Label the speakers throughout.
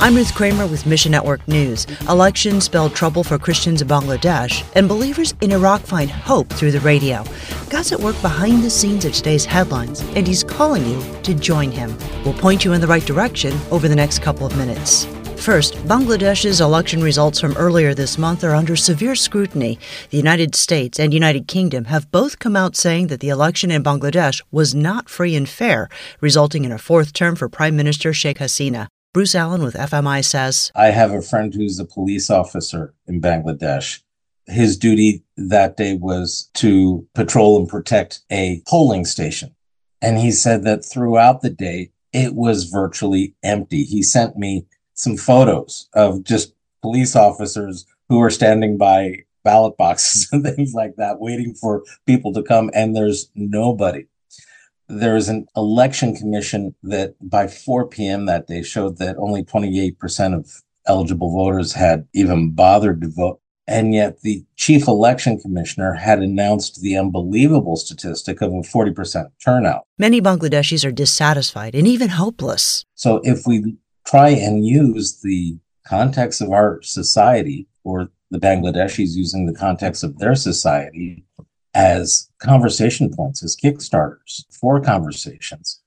Speaker 1: I'm Ruth Kramer with Mission Network News. Elections spelled trouble for Christians in Bangladesh, and believers in Iraq find hope through the radio. God's at work behind the scenes of today's headlines, and He's calling you to join Him. We'll point you in the right direction over the next couple of minutes. First, Bangladesh's election results from earlier this month are under severe scrutiny. The United States and United Kingdom have both come out saying that the election in Bangladesh was not free and fair, resulting in a fourth term for Prime Minister Sheikh Hasina. Bruce Allen with FMI says
Speaker 2: I have a friend who's a police officer in Bangladesh. His duty that day was to patrol and protect a polling station. And he said that throughout the day, it was virtually empty. He sent me some photos of just police officers who are standing by ballot boxes and things like that, waiting for people to come, and there's nobody there is an election commission that by 4 p.m. that day showed that only 28% of eligible voters had even bothered to vote. And yet the chief election commissioner had announced the unbelievable statistic of a 40% turnout.
Speaker 1: Many Bangladeshis are dissatisfied and even hopeless.
Speaker 2: So if we try and use the context of our society or the Bangladeshis using the context of their society as conversation points, as kickstarters for conversations.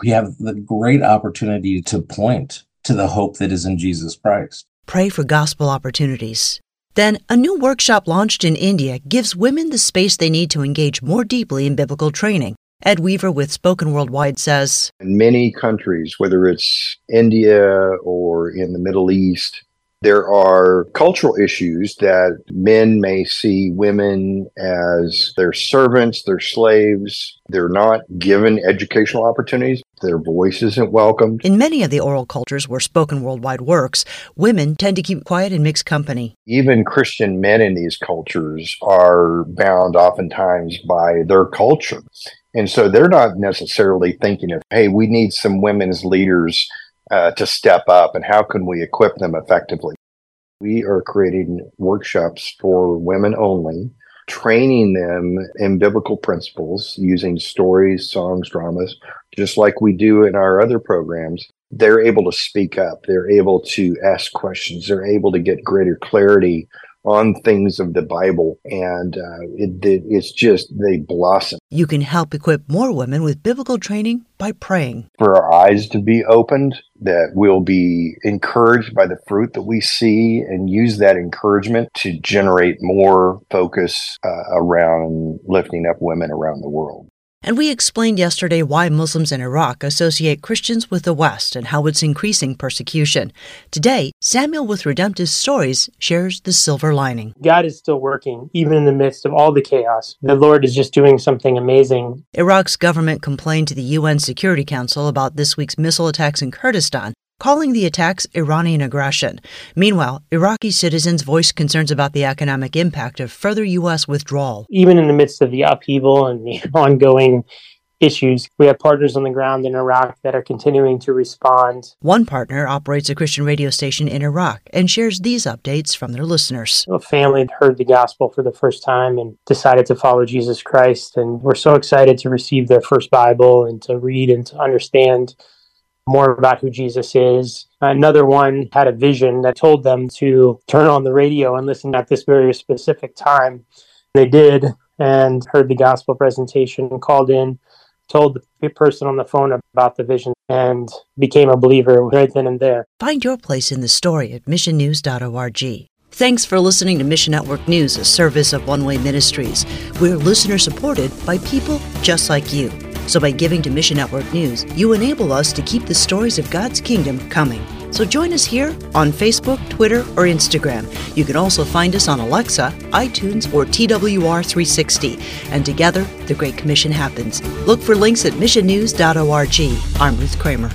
Speaker 2: We have the great opportunity to point to the hope that is in Jesus Christ.
Speaker 1: Pray for gospel opportunities. Then, a new workshop launched in India gives women the space they need to engage more deeply in biblical training. Ed Weaver with Spoken Worldwide says
Speaker 3: In many countries, whether it's India or in the Middle East, there are cultural issues that men may see women as their servants, their slaves. They're not given educational opportunities. Their voice isn't welcomed.
Speaker 1: In many of the oral cultures where spoken worldwide works, women tend to keep quiet in mixed company.
Speaker 3: Even Christian men in these cultures are bound oftentimes by their culture. And so they're not necessarily thinking of, hey, we need some women's leaders uh, to step up and how can we equip them effectively? We are creating workshops for women only, training them in biblical principles using stories, songs, dramas, just like we do in our other programs. They're able to speak up, they're able to ask questions, they're able to get greater clarity on things of the Bible, and uh, it, it, it's just they blossom.
Speaker 1: You can help equip more women with biblical training by praying.
Speaker 3: For our eyes to be opened, that we'll be encouraged by the fruit that we see, and use that encouragement to generate more focus uh, around lifting up women around the world.
Speaker 1: And we explained yesterday why Muslims in Iraq associate Christians with the West and how it's increasing persecution. Today, Samuel with Redemptive Stories shares the silver lining.
Speaker 4: God is still working, even in the midst of all the chaos. The Lord is just doing something amazing.
Speaker 1: Iraq's government complained to the UN Security Council about this week's missile attacks in Kurdistan calling the attacks Iranian aggression. Meanwhile, Iraqi citizens voiced concerns about the economic impact of further U.S. withdrawal.
Speaker 4: Even in the midst of the upheaval and the ongoing issues. We have partners on the ground in Iraq that are continuing to respond.
Speaker 1: One partner operates a Christian radio station in Iraq and shares these updates from their listeners.
Speaker 4: A family heard the gospel for the first time and decided to follow Jesus Christ. And we're so excited to receive their first Bible and to read and to understand more about who Jesus is. Another one had a vision that told them to turn on the radio and listen at this very specific time. They did and heard the gospel presentation, called in, told the person on the phone about the vision, and became a believer right then and there.
Speaker 1: Find your place in the story at missionnews.org. Thanks for listening to Mission Network News, a service of One Way Ministries. We're listener supported by people just like you. So by giving to Mission Network News, you enable us to keep the stories of God's kingdom coming. So join us here on Facebook, Twitter, or Instagram. You can also find us on Alexa, iTunes, or TWR360. And together, the Great Commission happens. Look for links at missionnews.org. I'm Ruth Kramer.